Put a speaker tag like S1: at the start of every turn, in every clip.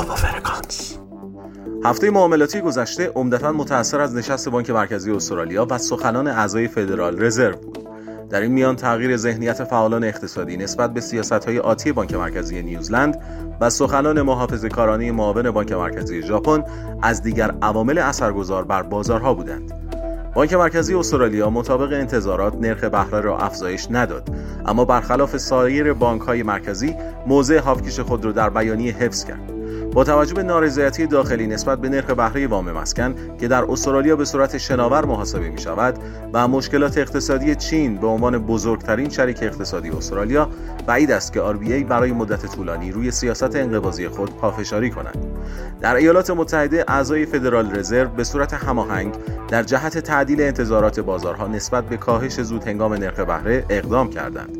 S1: بابا فرکانس
S2: هفته معاملاتی گذشته عمدتا متأثر از نشست بانک مرکزی استرالیا و سخنان اعضای فدرال رزرو بود. در این میان تغییر ذهنیت فعالان اقتصادی نسبت به سیاست های آتی بانک مرکزی نیوزلند و سخنان محافظ کارانی معاون بانک مرکزی ژاپن از دیگر عوامل اثرگذار بر بازارها بودند. بانک مرکزی استرالیا مطابق انتظارات نرخ بهره را افزایش نداد اما برخلاف سایر بانک های مرکزی موضع هافکیش خود را در بیانیه حفظ کرد. با توجه به نارضایتی داخلی نسبت به نرخ بهره وام مسکن که در استرالیا به صورت شناور محاسبه می شود و مشکلات اقتصادی چین به عنوان بزرگترین شریک اقتصادی استرالیا بعید است که RBA برای مدت طولانی روی سیاست انقباضی خود پافشاری کند. در ایالات متحده اعضای فدرال رزرو به صورت هماهنگ در جهت تعدیل انتظارات بازارها نسبت به کاهش زود هنگام نرخ بهره اقدام کردند.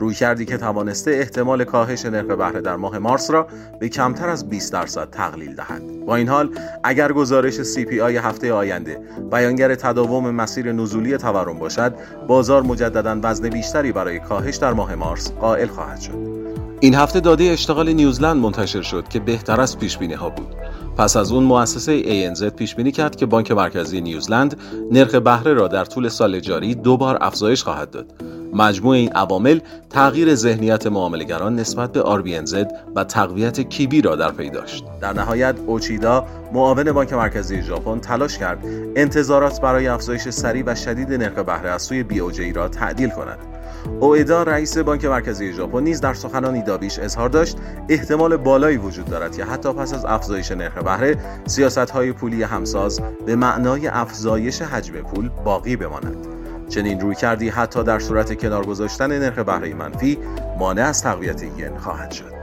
S2: روی کردی که توانسته احتمال کاهش نرخ بهره در ماه مارس را به کمتر از 20 درصد تقلیل دهد. با این حال اگر گزارش CPI هفته آینده بیانگر تداوم مسیر نزولی تورم باشد بازار مجددا وزن بیشتری برای کاهش در ماه مارس قائل خواهد شد. این هفته داده اشتغال نیوزلند منتشر شد که بهتر از پیش ها بود. پس از اون مؤسسه ANZ پیش بینی کرد که بانک مرکزی نیوزلند نرخ بهره را در طول سال جاری دو بار افزایش خواهد داد. مجموع این عوامل تغییر ذهنیت معاملهگران نسبت به RBNZ و تقویت کیبی را در پی داشت. در نهایت اوچیدا معاون بانک مرکزی ژاپن تلاش کرد انتظارات برای افزایش سریع و شدید نرخ بهره از سوی بی را تعدیل کند. اوئدا رئیس بانک مرکزی ژاپن نیز در سخنانی دابیش اظهار داشت احتمال بالایی وجود دارد که حتی پس از افزایش نرخ بهره های پولی همساز به معنای افزایش حجم پول باقی بماند. چنین روی کردی حتی در صورت کنار گذاشتن نرخ بهره منفی مانع از تقویت ین خواهد شد.